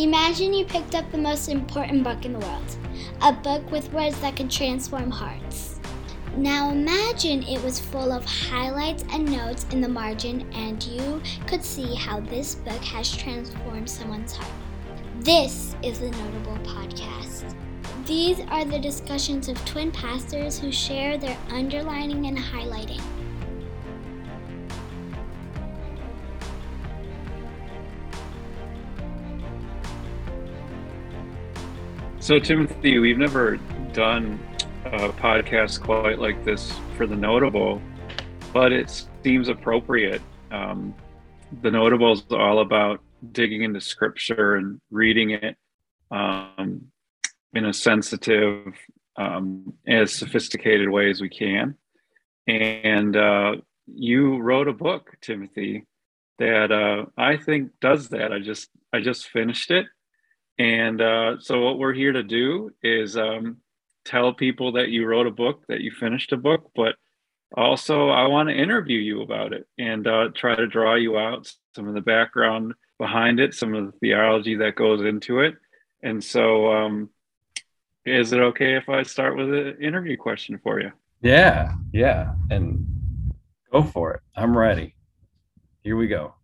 Imagine you picked up the most important book in the world, a book with words that could transform hearts. Now imagine it was full of highlights and notes in the margin, and you could see how this book has transformed someone's heart. This is the Notable Podcast. These are the discussions of twin pastors who share their underlining and highlighting. So, Timothy, we've never done a podcast quite like this for the notable, but it seems appropriate. Um, the notable is all about digging into scripture and reading it um, in a sensitive, um, as sophisticated way as we can. And uh, you wrote a book, Timothy, that uh, I think does that. I just I just finished it and uh, so, what we're here to do is um, tell people that you wrote a book, that you finished a book, but also I want to interview you about it and uh, try to draw you out some of the background behind it, some of the theology that goes into it. And so, um, is it okay if I start with an interview question for you? Yeah, yeah. And go for it. I'm ready. Here we go.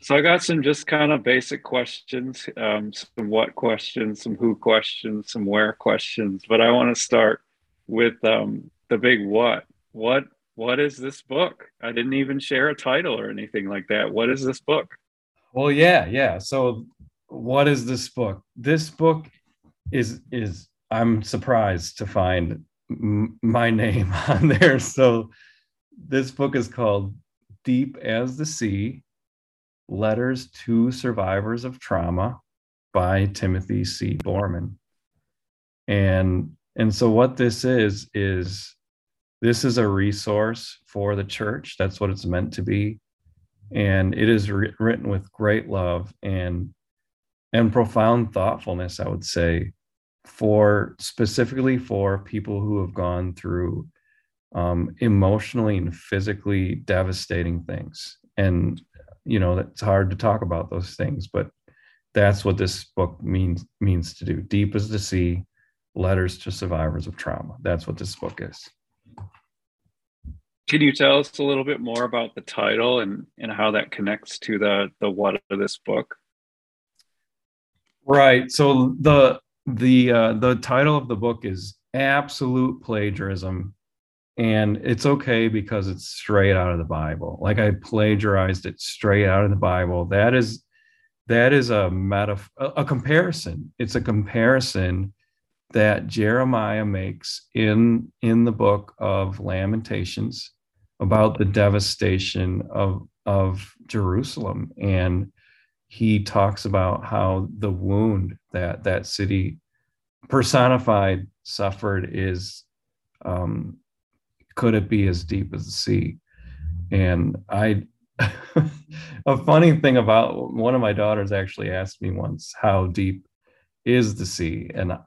So I got some just kind of basic questions, um, some what questions, some who questions, some where questions. But I want to start with um, the big what. What what is this book? I didn't even share a title or anything like that. What is this book? Well, yeah, yeah. So what is this book? This book is is I'm surprised to find m- my name on there. So this book is called Deep as the Sea Letters to Survivors of Trauma by Timothy C. Bourman. And and so what this is is this is a resource for the church. That's what it's meant to be. And it is written with great love and and profound thoughtfulness, I would say, for specifically for people who have gone through um, emotionally and physically devastating things. And you know it's hard to talk about those things but that's what this book means means to do. Deep as the sea letters to survivors of trauma. That's what this book is. Can you tell us a little bit more about the title and and how that connects to the the what of this book? Right. So the the uh, the title of the book is absolute plagiarism and it's okay because it's straight out of the bible. Like i plagiarized it straight out of the bible. That is that is a meta a comparison. It's a comparison that jeremiah makes in in the book of lamentations about the devastation of of jerusalem. And he talks about how the wound that that city personified suffered is um, could it be as deep as the sea? And I, a funny thing about one of my daughters actually asked me once, how deep is the sea? And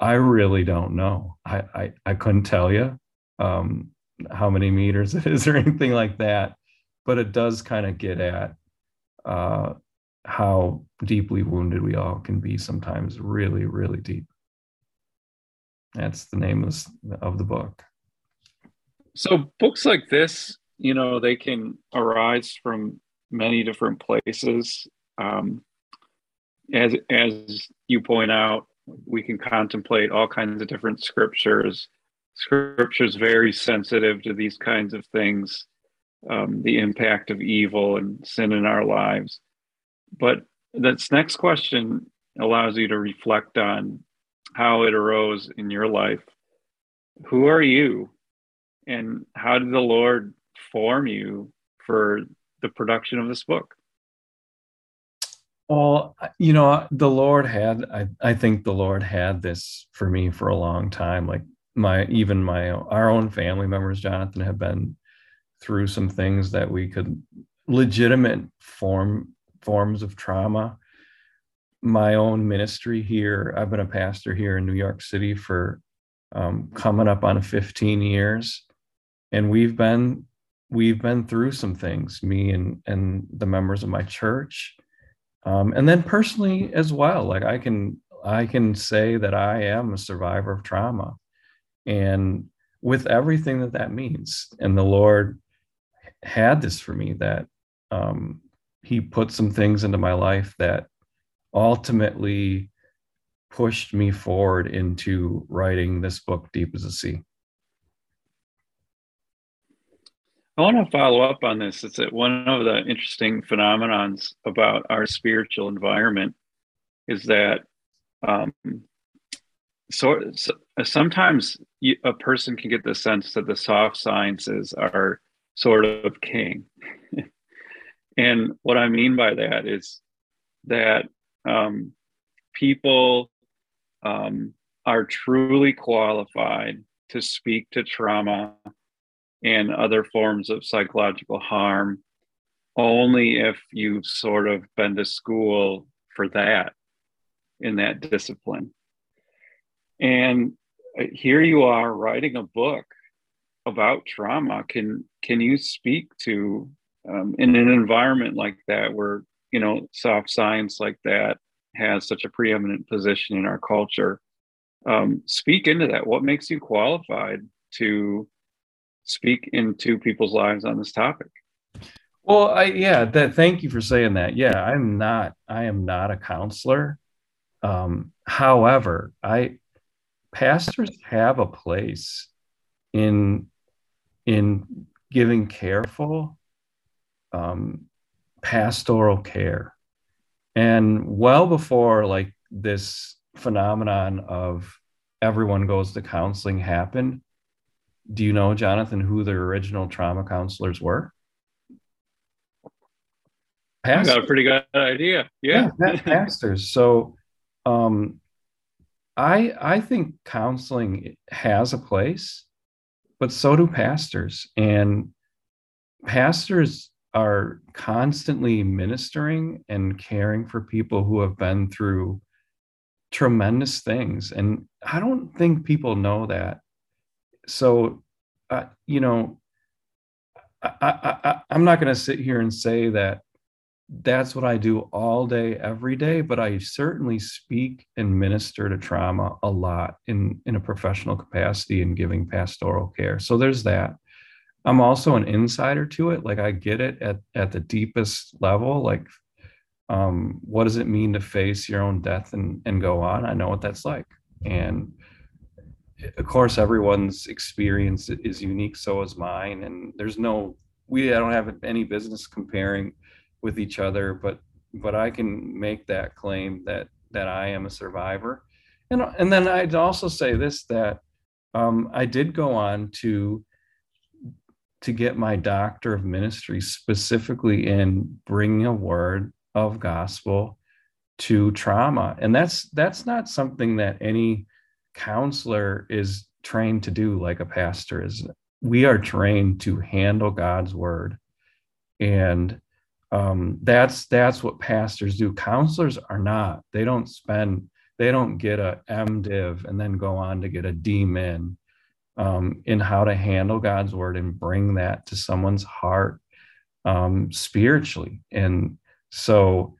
I really don't know. I, I, I couldn't tell you um, how many meters it is or anything like that, but it does kind of get at uh, how deeply wounded we all can be sometimes, really, really deep. That's the name of, of the book. So books like this, you know, they can arise from many different places. Um, as as you point out, we can contemplate all kinds of different scriptures. Scripture's very sensitive to these kinds of things, um, the impact of evil and sin in our lives. But this next question allows you to reflect on how it arose in your life. Who are you? And how did the lord form you for the production of this book? Well you know the lord had i, I think the lord had this for me for a long time. Like my even my our own family members jonathan have been through some things that we could legitimate form forms of trauma. My own ministry here i've been a pastor here in new york city for um, coming up on 15 years and we've been we've been through some things me and and the members of my church. Um, and then personally as well like i can i can say that i am a survivor of trauma. And with everything that that means and the lord had this for me that um, he put some things into my life that ultimately pushed me forward into writing this book deep as a sea I want to follow up on this. It's that one of the interesting phenomenons about our spiritual environment is that um, so, so sometimes you, a person can get the sense that the soft sciences are sort of king. and what I mean by that is that um, people um, are truly qualified to speak to trauma and other forms of psychological harm only if you've sort of been to school for that in that discipline. And uh, here you are writing a book about trauma. Can can you speak to um, in an environment like that where you know soft science like that has such a preeminent position in our culture? Um, speak into that. What makes you qualified to speak into people's lives on this topic. Well, I yeah, that thank you for saying that. Yeah, I'm not I am not a counselor. Um, however, I pastors have a place in in giving careful um, pastoral care. And well before like this phenomenon of everyone goes to counseling happened, do you know, Jonathan, who the original trauma counselors were? Pastors. I got a pretty good idea. Yeah, yeah pastors. So, um, I I think counseling has a place, but so do pastors, and pastors are constantly ministering and caring for people who have been through tremendous things, and I don't think people know that so uh, you know I, I, I'm not going to sit here and say that that's what I do all day, every day, but I certainly speak and minister to trauma a lot in, in a professional capacity and giving pastoral care. So there's that. I'm also an insider to it. Like I get it at, at the deepest level. Like, um, what does it mean to face your own death and, and go on? I know what that's like. And of course everyone's experience is unique so is mine and there's no we i don't have any business comparing with each other but but i can make that claim that that i am a survivor. And and then i'd also say this that um, i did go on to to get my doctor of ministry specifically in bringing a word of gospel to trauma. And that's that's not something that any counselor is trained to do like a pastor is we are trained to handle god's word. And um, that's that's what pastors do. Counselors are not. They don't spend they don't get a mdiv and then go on to get a dmin um, in how to handle god's word and bring that to someone's heart um, spiritually. And so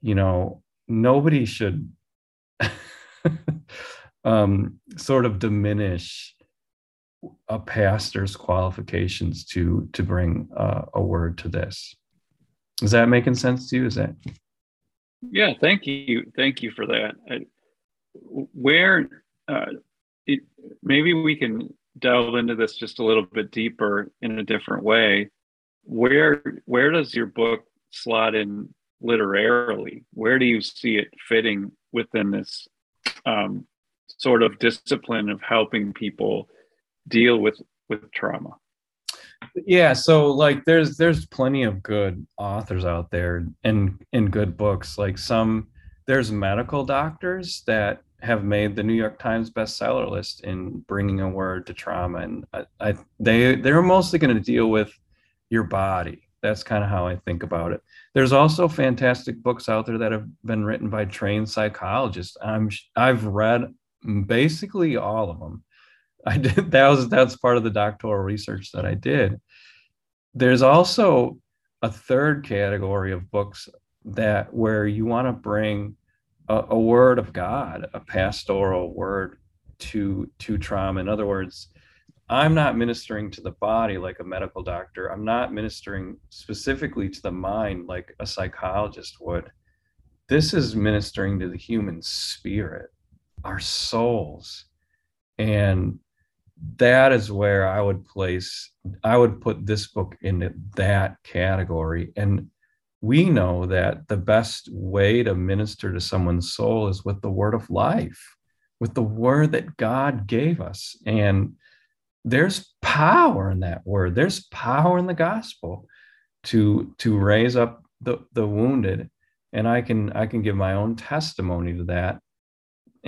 you know nobody should um, sort of diminish a pastor's qualifications to to bring uh, a word to this. Is that making sense to you? Is that? Yeah, thank you, thank you for that. I, where uh, it, maybe we can delve into this just a little bit deeper in a different way. Where where does your book slot in literarily? Where do you see it fitting within this um, sort of discipline of helping people deal with with trauma. Yeah so like there's there's plenty of good authors out there and in good books. Like some there's medical doctors that have made the new york times bestseller list in bringing a word to trauma and I, I they they're mostly going to deal with your body. That's kind of how i think about it. There's also fantastic books out there that have been written by trained psychologists. I'm i've read basically all of them. I did that was that's part of the doctoral research that I did. There's also a third category of books that where you want to bring a, a word of God, a pastoral word to to trauma. In other words, I'm not ministering to the body like a medical doctor. I'm not ministering specifically to the mind like a psychologist would. This is ministering to the human spirit, our souls. And that is where I would place, I would put this book into that category. And we know that the best way to minister to someone's soul is with the word of life, with the word that God gave us. And there's power in that word. There's power in the gospel to to raise up the the wounded, and I can I can give my own testimony to that,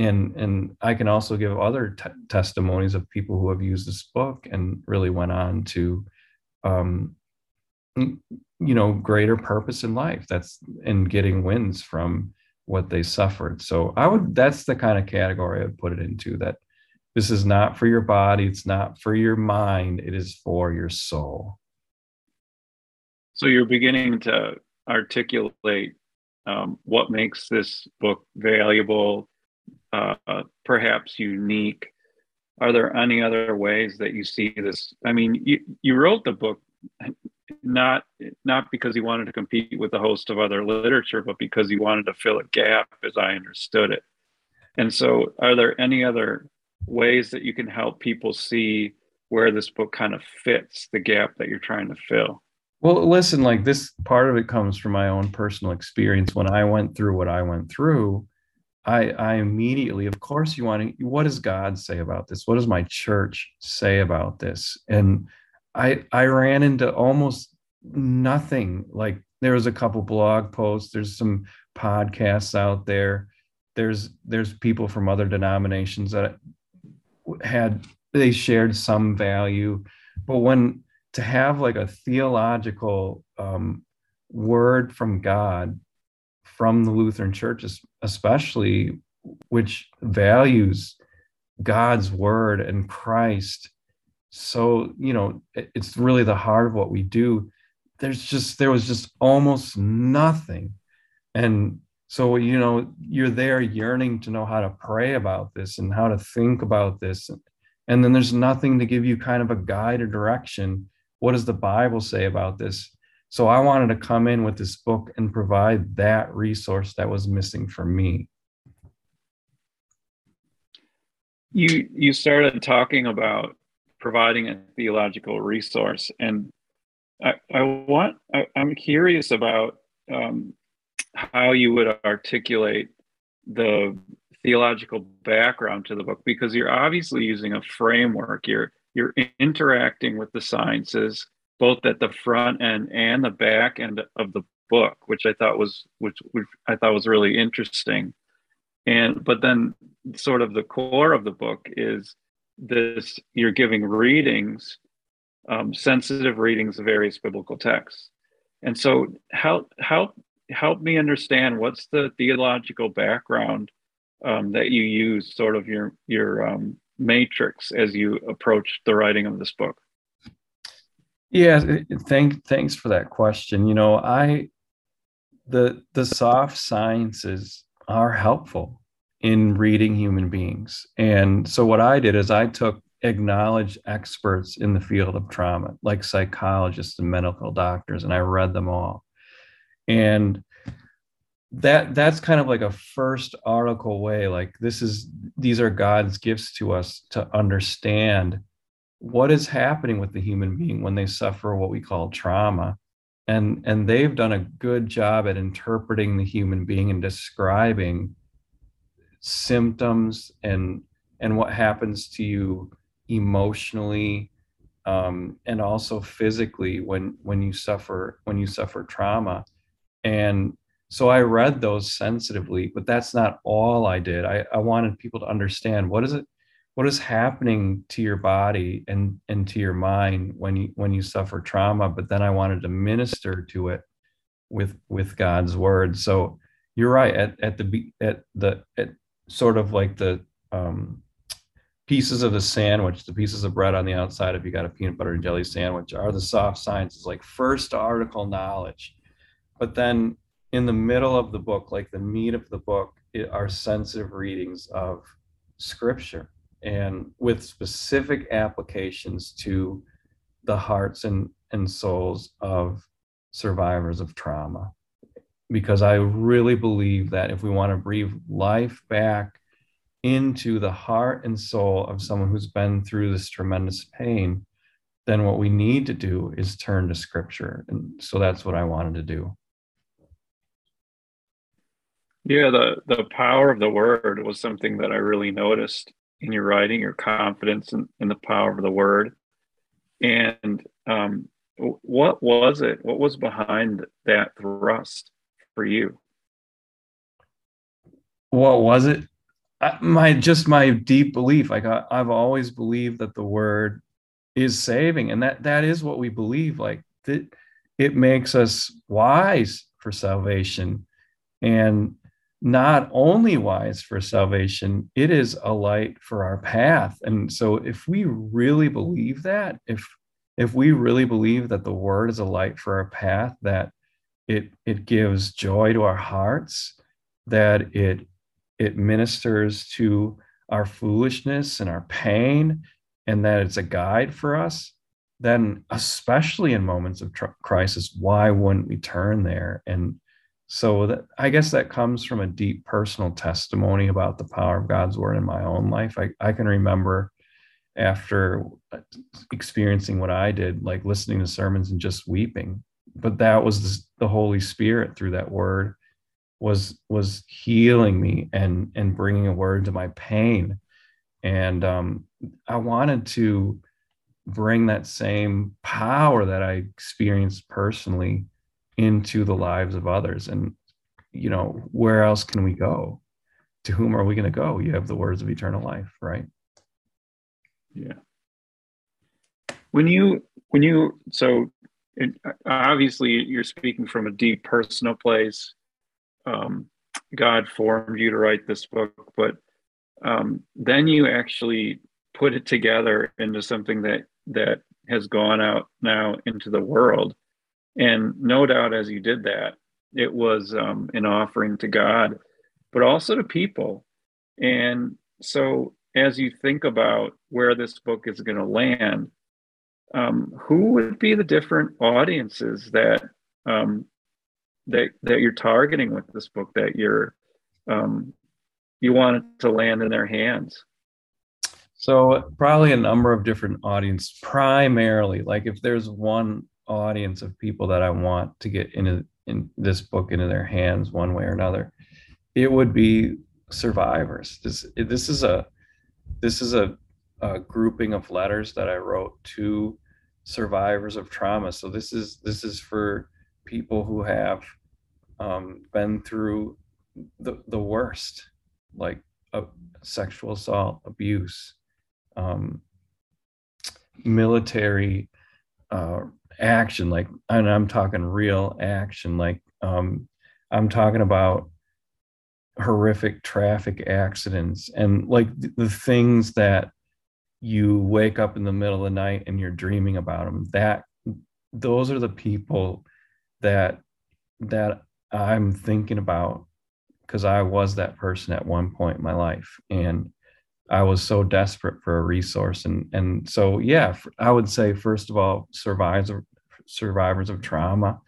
and and I can also give other t- testimonies of people who have used this book and really went on to, um, you know, greater purpose in life. That's in getting wins from what they suffered. So I would that's the kind of category I would put it into that this is not for your body, it's not for your mind, it is for your soul. So you're beginning to articulate um, what makes this book valuable, uh, perhaps unique. Are there any other ways that you see this? I mean, you, you wrote the book not not because you wanted to compete with a host of other literature, but because you wanted to fill a gap, as I understood it. And so, are there any other ways that you can help people see where this book kind of fits the gap that you're trying to fill? Well, listen, like this part of it comes from my own personal experience. When I went through what I went through, I, I immediately, of course, you want to, what does God say about this? What does my church say about this? And I, I ran into almost nothing. Like there was a couple blog posts, there's some podcasts out there. There's, there's people from other denominations that had they shared some value but when to have like a theological um, word from god from the lutheran churches especially which values god's word and christ. So you know it's really the heart of what we do. There's just there was just almost nothing. And so you know you're there yearning to know how to pray about this and how to think about this. And then there's nothing to give you kind of a guide or direction. What does the bible say about this so i wanted to come in with this book and provide that resource that was missing for me. You you started talking about providing a theological resource and i, I want I, am curious about um, how you would articulate the theological background to the book because you're obviously using a framework. You're you're interacting with the sciences both at the front end and the back end of the book which i thought was which, which i thought was really interesting and but then sort of the core of the book is this you're giving readings um, sensitive readings of various biblical texts and so how how help me understand what's the theological background um, that you use, sort of your your um, matrix as you approach the writing of this book. Yeah, thank thanks for that question. You know, I the the soft sciences are helpful in reading human beings. And so what I did is I took acknowledged experts in the field of trauma, like psychologists and medical doctors, and I read them all and that that's kind of like a first article way like this is these are god's gifts to us to understand what is happening with the human being when they suffer what we call trauma and and they've done a good job at interpreting the human being and describing symptoms and and what happens to you emotionally um, and also physically when when you suffer when you suffer trauma and so I read those sensitively, but that's not all I did. I, I wanted people to understand what is it, what is happening to your body and, and to your mind when you when you suffer trauma. But then I wanted to minister to it with with God's word. So you're right at, at the at the at sort of like the um, pieces of the sandwich, the pieces of bread on the outside, if you got a peanut butter and jelly sandwich, are the soft sciences like first article knowledge but then in the middle of the book, like the meat of the book, it, are sensitive readings of scripture and with specific applications to the hearts and, and souls of survivors of trauma. Because I really believe that if we want to breathe life back into the heart and soul of someone who's been through this tremendous pain, then what we need to do is turn to scripture. And so that's what I wanted to do. Yeah, the the power of the word was something that I really noticed in your writing, your confidence in, in the power of the word. And um, what was it? What was behind that thrust for you? What was it? My just my deep belief. Like I, I've always believed that the word is saving, and that that is what we believe. Like that, it makes us wise for salvation, and not only wise for salvation, it is a light for our path. And so if we really believe that, if if we really believe that the word is a light for our path, that it it gives joy to our hearts, that it it ministers to our foolishness and our pain, and that it's a guide for us, then especially in moments of tr- crisis, why wouldn't we turn there and so that i guess that comes from a deep personal testimony about the power of god's word in my own life. I, I can remember after experiencing what i did like listening to sermons and just weeping. But that was the holy spirit through that word was was healing me and and bringing a word to my pain. And um, i wanted to bring that same power that i experienced personally into the lives of others. And you know where else can we go? To whom are we going to go? You have the words of eternal life right? Yeah. When you when you so it, obviously you're speaking from a deep personal place. Um, god formed you to write this book but um, then you actually put it together into something that that has gone out now into the world and no doubt as you did that, it was um, an offering to God, but also to people. And so as you think about where this book is going to land, um, who would be the different audiences that um, that that you're targeting with this book that you're um, you want it to land in their hands? So probably a number of different audience. Primarily, like if there's one audience of people that I want to get into in this book into their hands one way or another, it would be survivors. This this is a this is a, a grouping of letters that I wrote to survivors of trauma. So this is this is for people who have um, been through the the worst, like uh, sexual assault, abuse, um, military uh, action like and i'm talking real action like um i'm talking about horrific traffic accidents and like the things that you wake up in the middle of the night and you're dreaming about them that those are the people that that i'm thinking about because i was that person at one point in my life and I was so desperate for a resource. And, and so, yeah, I would say, first of all, survivors, survivors of trauma.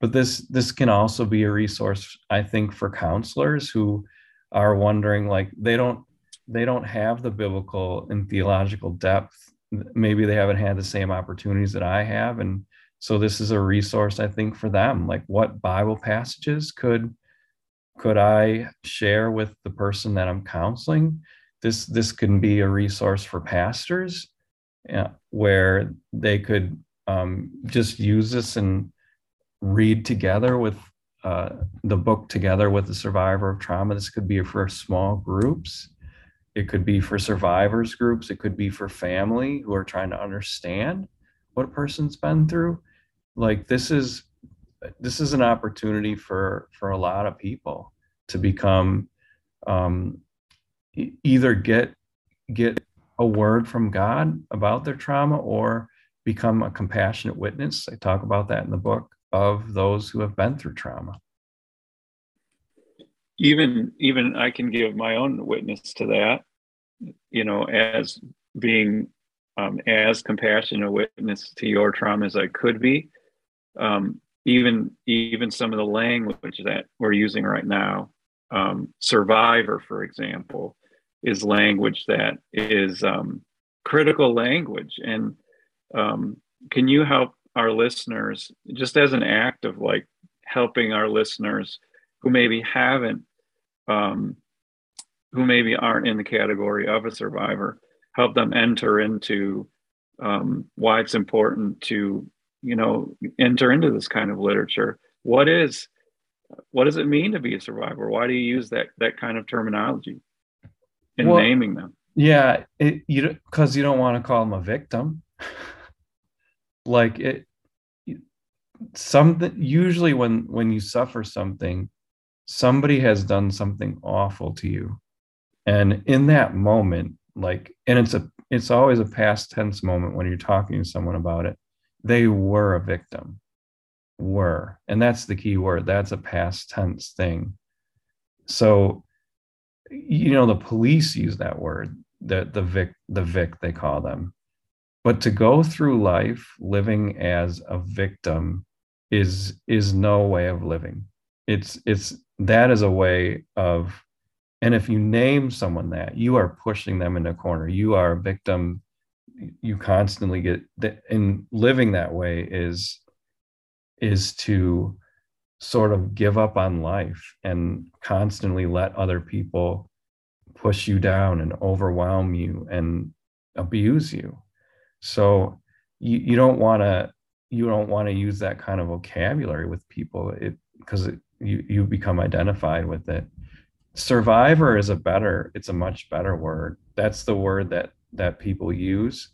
But this, this can also be a resource, I think, for counselors who are wondering, like, they don't, they don't have the biblical and theological depth. Maybe they haven't had the same opportunities that I have. And so this is a resource, I think, for them. Like, what Bible passages could, could I share with the person that I'm counseling? this this can be a resource for pastors uh, where they could um, just use this and read together with uh, the book together with the survivor of trauma. This could be for small groups. It could be for survivors groups. It could be for family who are trying to understand what a person's been through. Like this is this is an opportunity for for a lot of people to become um, either get get a word from God about their trauma or become a compassionate witness. I talk about that in the book of those who have been through trauma. even even I can give my own witness to that. You know, as being um, as compassionate a witness to your trauma as I could be. Um, even even some of the language that we're using right now, um, survivor, for example, is language that is um, critical language. And um, can you help our listeners, just as an act of like helping our listeners who maybe haven't, um, who maybe aren't in the category of a survivor, help them enter into um, why it's important to, you know, enter into this kind of literature. What is, what does it mean to be a survivor? Why do you use that that kind of terminology in well, naming them? Yeah, it, you because you don't want to call them a victim. like it, something usually when when you suffer something somebody has done something awful to you. And in that moment like and it's a it's always a past tense moment when you're talking to someone about it. They were a victim. Were. And that's the key word. That's a past tense thing. So you know the police use that word the the vic the vic they call them but to go through life living as a victim is is no way of living. It's it's that is a way of and if you name someone that you are pushing them in a corner. You are a victim. You constantly get and living that way is is to sort of give up on life and constantly let other people push you down and overwhelm you and abuse you so you, you don't want to you don't want to use that kind of vocabulary with people. It because you you become identified with it. Survivor is a better it's a much better word. That's the word that that people use.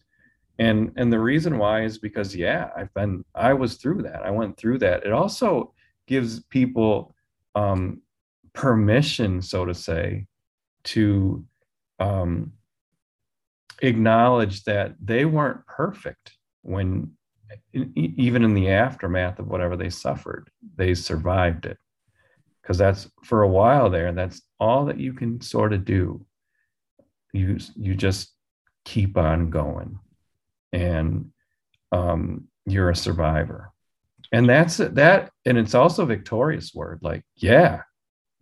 And and the reason why is because yeah i've been i was through that. I went through that. It also gives people um permission so to say to um acknowledge that they weren't perfect when even in the aftermath of whatever they suffered, they survived it. Because that's for a while there, that's all that you can sort of do. You you just keep on going, and um, you're a survivor. And that's that, and it's also victorious word. Like, yeah,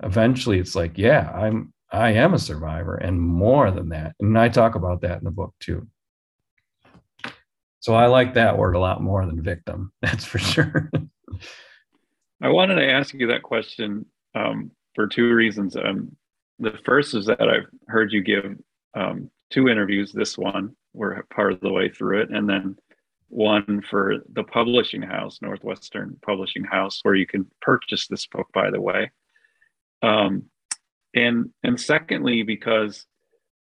eventually, it's like, yeah, I'm I am a survivor, and more than that. And I talk about that in the book too. So I like that word a lot more than victim. That's for sure. I wanted to ask you that question um, for two reasons. Um, the first is that I've heard you give um, two interviews. This one, we're part of the way through it, and then one for the publishing house, Northwestern Publishing House, where you can purchase this book. By the way, um, and and secondly, because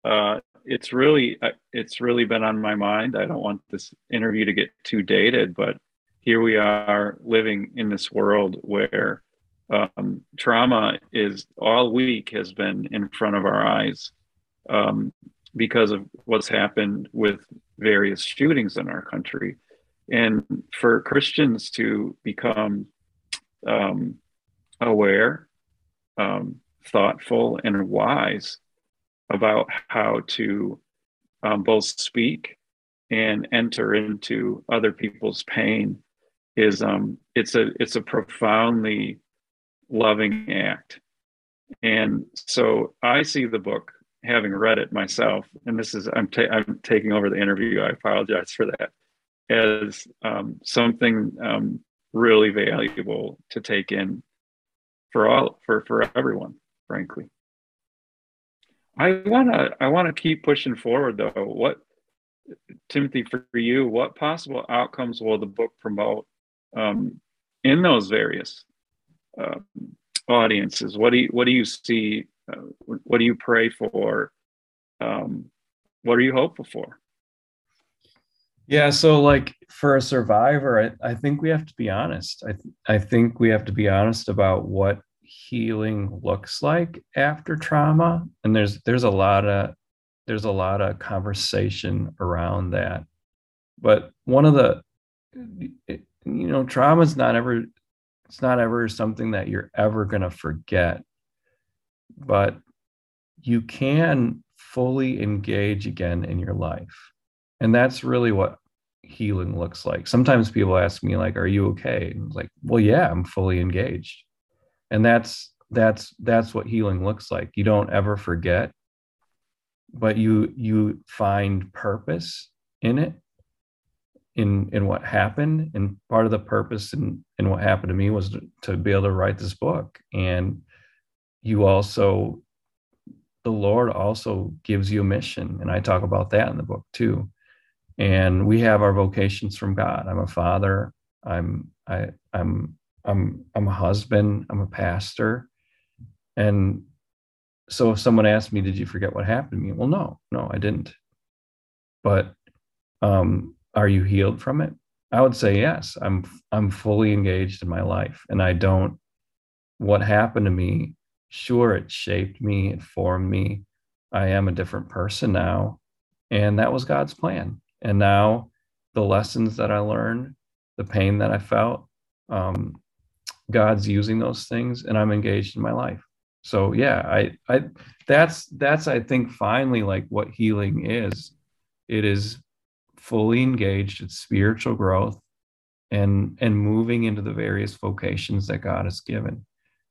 uh, it's really uh, it's really been on my mind. I don't want this interview to get too dated, but here we are living in this world where um, trauma is all week has been in front of our eyes um, because of what's happened with various shootings in our country, and for Christians to become um, aware, um, thoughtful, and wise about how to um, both speak and enter into other people's pain is um, it's a it's a profoundly loving act. And so i see the book having read it myself and this is i'm, ta- I'm taking over the interview i apologize for that as um, something um, really valuable to take in for all for for everyone frankly I wanna I wanna keep pushing forward though. What Timothy for you? What possible outcomes will the book promote um, in those various uh, audiences? What do you what do you see? Uh, what do you pray for? Um, what are you hopeful for? Yeah, so like for a survivor, I, I think we have to be honest. I th- I think we have to be honest about what healing looks like after trauma and there's there's a lot of there's a lot of conversation around that but one of the you know trauma is not ever it's not ever something that you're ever going to forget but you can fully engage again in your life. And that's really what healing looks like. Sometimes people ask me like, "Are you okay?" And like, "Well, yeah, I'm fully engaged." And that's that's that's what healing looks like. You don't ever forget, but you you find purpose in it in in what happened. And part of the purpose in in what happened to me was to, to be able to write this book. And you also the lord also gives you a mission. And i talk about that in the book too. And we have our vocations from god. I'm a father. I'm i i'm i'm i'm a husband i'm a pastor. And so if someone asked me did you forget what happened to me? Well no no i didn't. But um are you healed from it? I would say yes. I'm i'm fully engaged in my life and i don't what happened to me sure it shaped me it formed me. I am a different person now and that was god's plan. And now the lessons that i learned the pain that i felt um, god's using those things and i'm engaged in my life so yeah i i that's that's i think finally like what healing is it is fully engaged it's spiritual growth and and moving into the various vocations that God has given.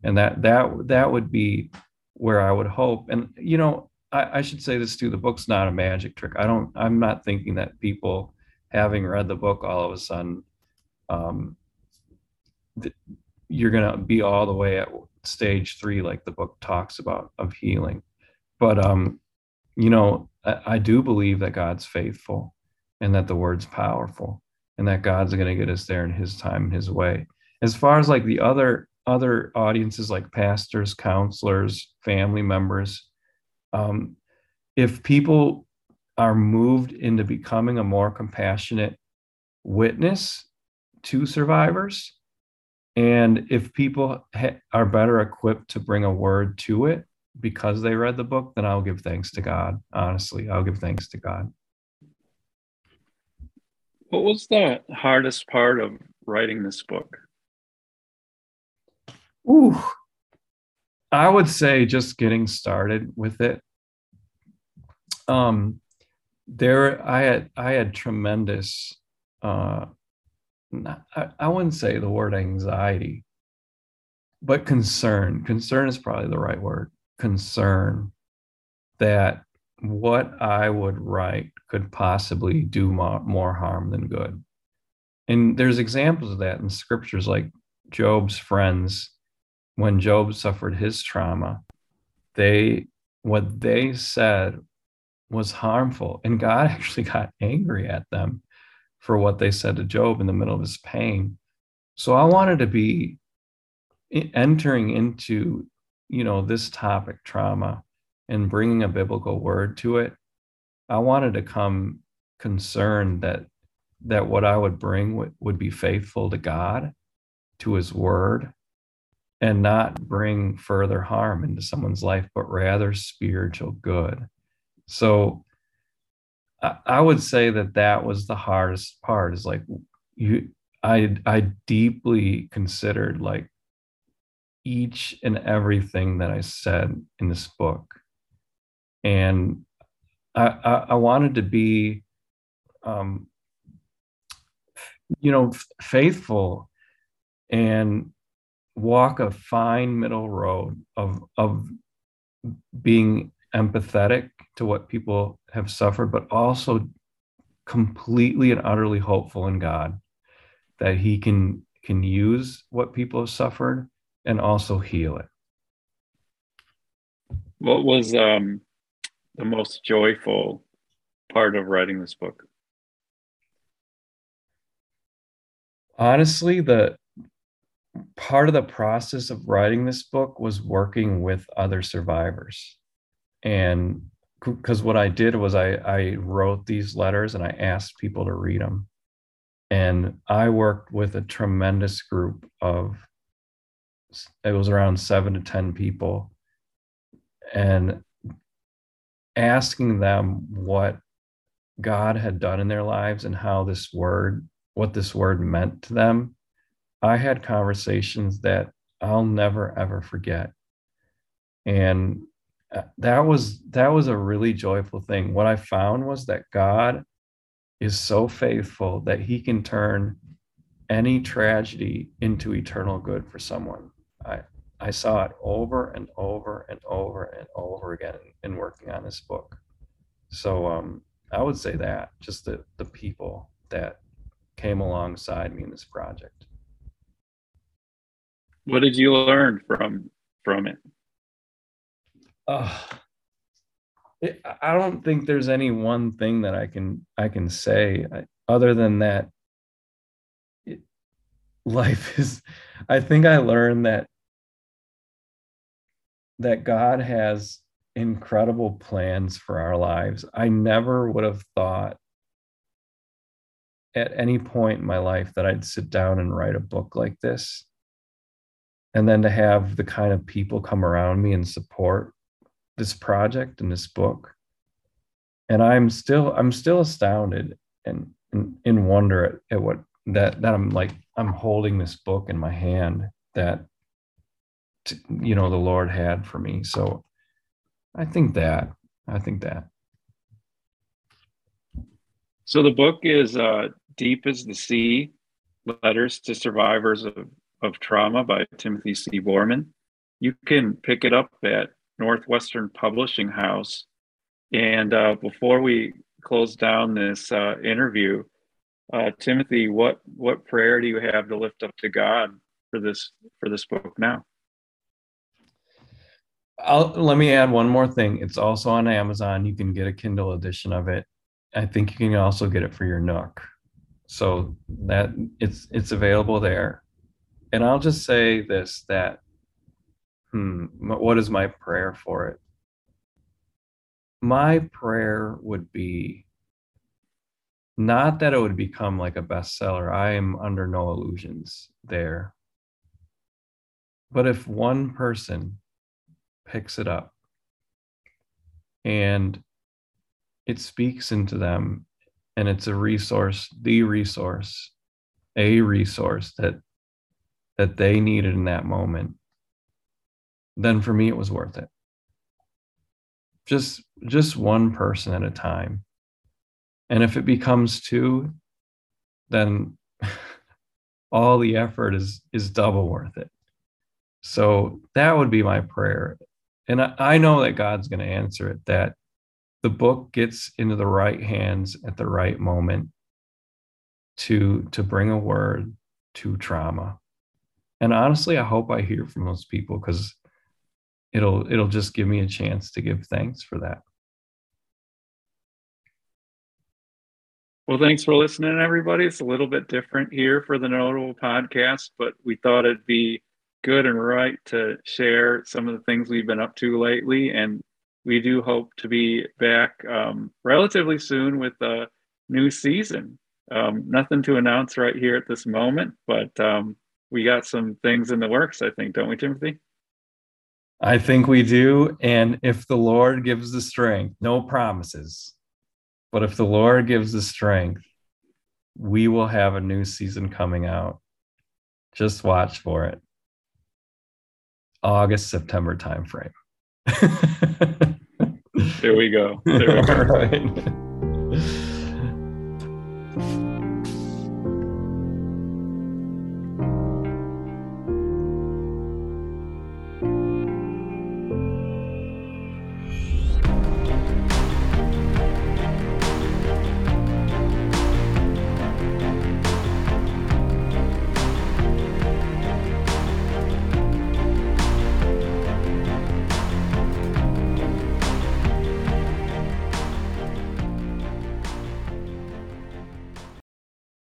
And that that that would be where I would hope. And you know, I, I should say this too: the book's not a magic trick. I don't. I'm not thinking that people, having read the book, all of a sudden, um, th- you're gonna be all the way at stage three, like the book talks about of healing. But um, you know, I, I do believe that God's faithful, and that the word's powerful and that God's going to get us there in his time and his way. As far as like the other other audiences like pastors, counselors, family members, um, if people are moved into becoming a more compassionate witness to survivors, and if people ha- are better equipped to bring a word to it because they read the book, then I'll give thanks to God. Honestly, I'll give thanks to God. What was the hardest part of writing this book? Ooh, I would say just getting started with it. Um, there, I had I had tremendous. Uh, not, I, I wouldn't say the word anxiety, but concern. Concern is probably the right word. Concern that what I would write could possibly do more, more harm than good. And there's examples of that in scriptures, like Job's friends, when Job suffered his trauma, they what they said was harmful, and God actually got angry at them for what they said to Job in the middle of his pain. So I wanted to be entering into, you know, this topic, trauma, and bringing a biblical word to it, I wanted to come concerned that that what I would bring would, would be faithful to God, to his word, and not bring further harm into someone's life, but rather spiritual good. So I, would say that that was the hardest part is like you I I deeply considered like each and everything that I said in this book. And I, I, I wanted to be, um, you know, f- faithful and walk a fine middle road of of being empathetic to what people have suffered, but also completely and utterly hopeful in God that He can can use what people have suffered and also heal it. What was um the most joyful part of writing this book? Honestly, the part of the process of writing this book was working with other survivors. And because what I did was I, I wrote these letters and I asked people to read them. And I worked with a tremendous group of, it was around seven to 10 people. And asking them what God had done in their lives and how this word, what this word meant to them, I had conversations that I'll never ever forget. and that was that was a really joyful thing. What i found was that god is so faithful that he can turn any tragedy into eternal good for someone. I i saw it over and over and over and over again in working on this book. So um i would say that just the the people that came alongside me in this project. What did you learn from from it uh, it, I don't think there's any one thing that I can I can say other than that. It, life is. I think I learned that that God has incredible plans for our lives. I never would have thought at any point in my life that I'd sit down and write a book like this. And then to have the kind of people come around me and support this project and this book. And i'm still i'm still astounded and in, wonder at, at what that that i'm like i'm holding this book in my hand that you know the lord had for me. So i think that i think that. So the book is uh, deep as the sea letters to survivors of, of trauma by timothy c. Bourman you can pick it up at Northwestern Publishing House. And uh, before we close down this uh, interview, uh, Timothy, what what prayer do you have to lift up to God for this for this book now? I'll, let me add one more thing. It's also on Amazon. You can get a Kindle edition of it. I think you can also get it for your Nook. So that it's it's available there. And I'll just say this that hmm, what is my prayer for it? My prayer would be not that it would become like a bestseller. I am under no illusions there. But if one person picks it up and it speaks into them and it's a resource, the resource, a resource that that they needed in that moment then for me it was worth it. Just just one person at a time. And if it becomes two then all the effort is is double worth it. So that would be my prayer. And i, I know that god's going to answer it that the book gets into the right hands at the right moment to to bring a word to trauma. And honestly i hope i hear from those people because it'll it'll just give me a chance to give thanks for that. Well thanks for listening everybody. It's a little bit different here for the notable podcast but we thought it'd be good and right to share some of the things we've been up to lately. And we do hope to be back um, relatively soon with a new season. Um, nothing to announce right here at this moment but um, we got some things in the works i think don't we timothy I think we do. And if the Lord gives the strength, no promises, but if the Lord gives the strength, we will have a new season coming out. Just watch for it. August, September timeframe. there we go. There we go.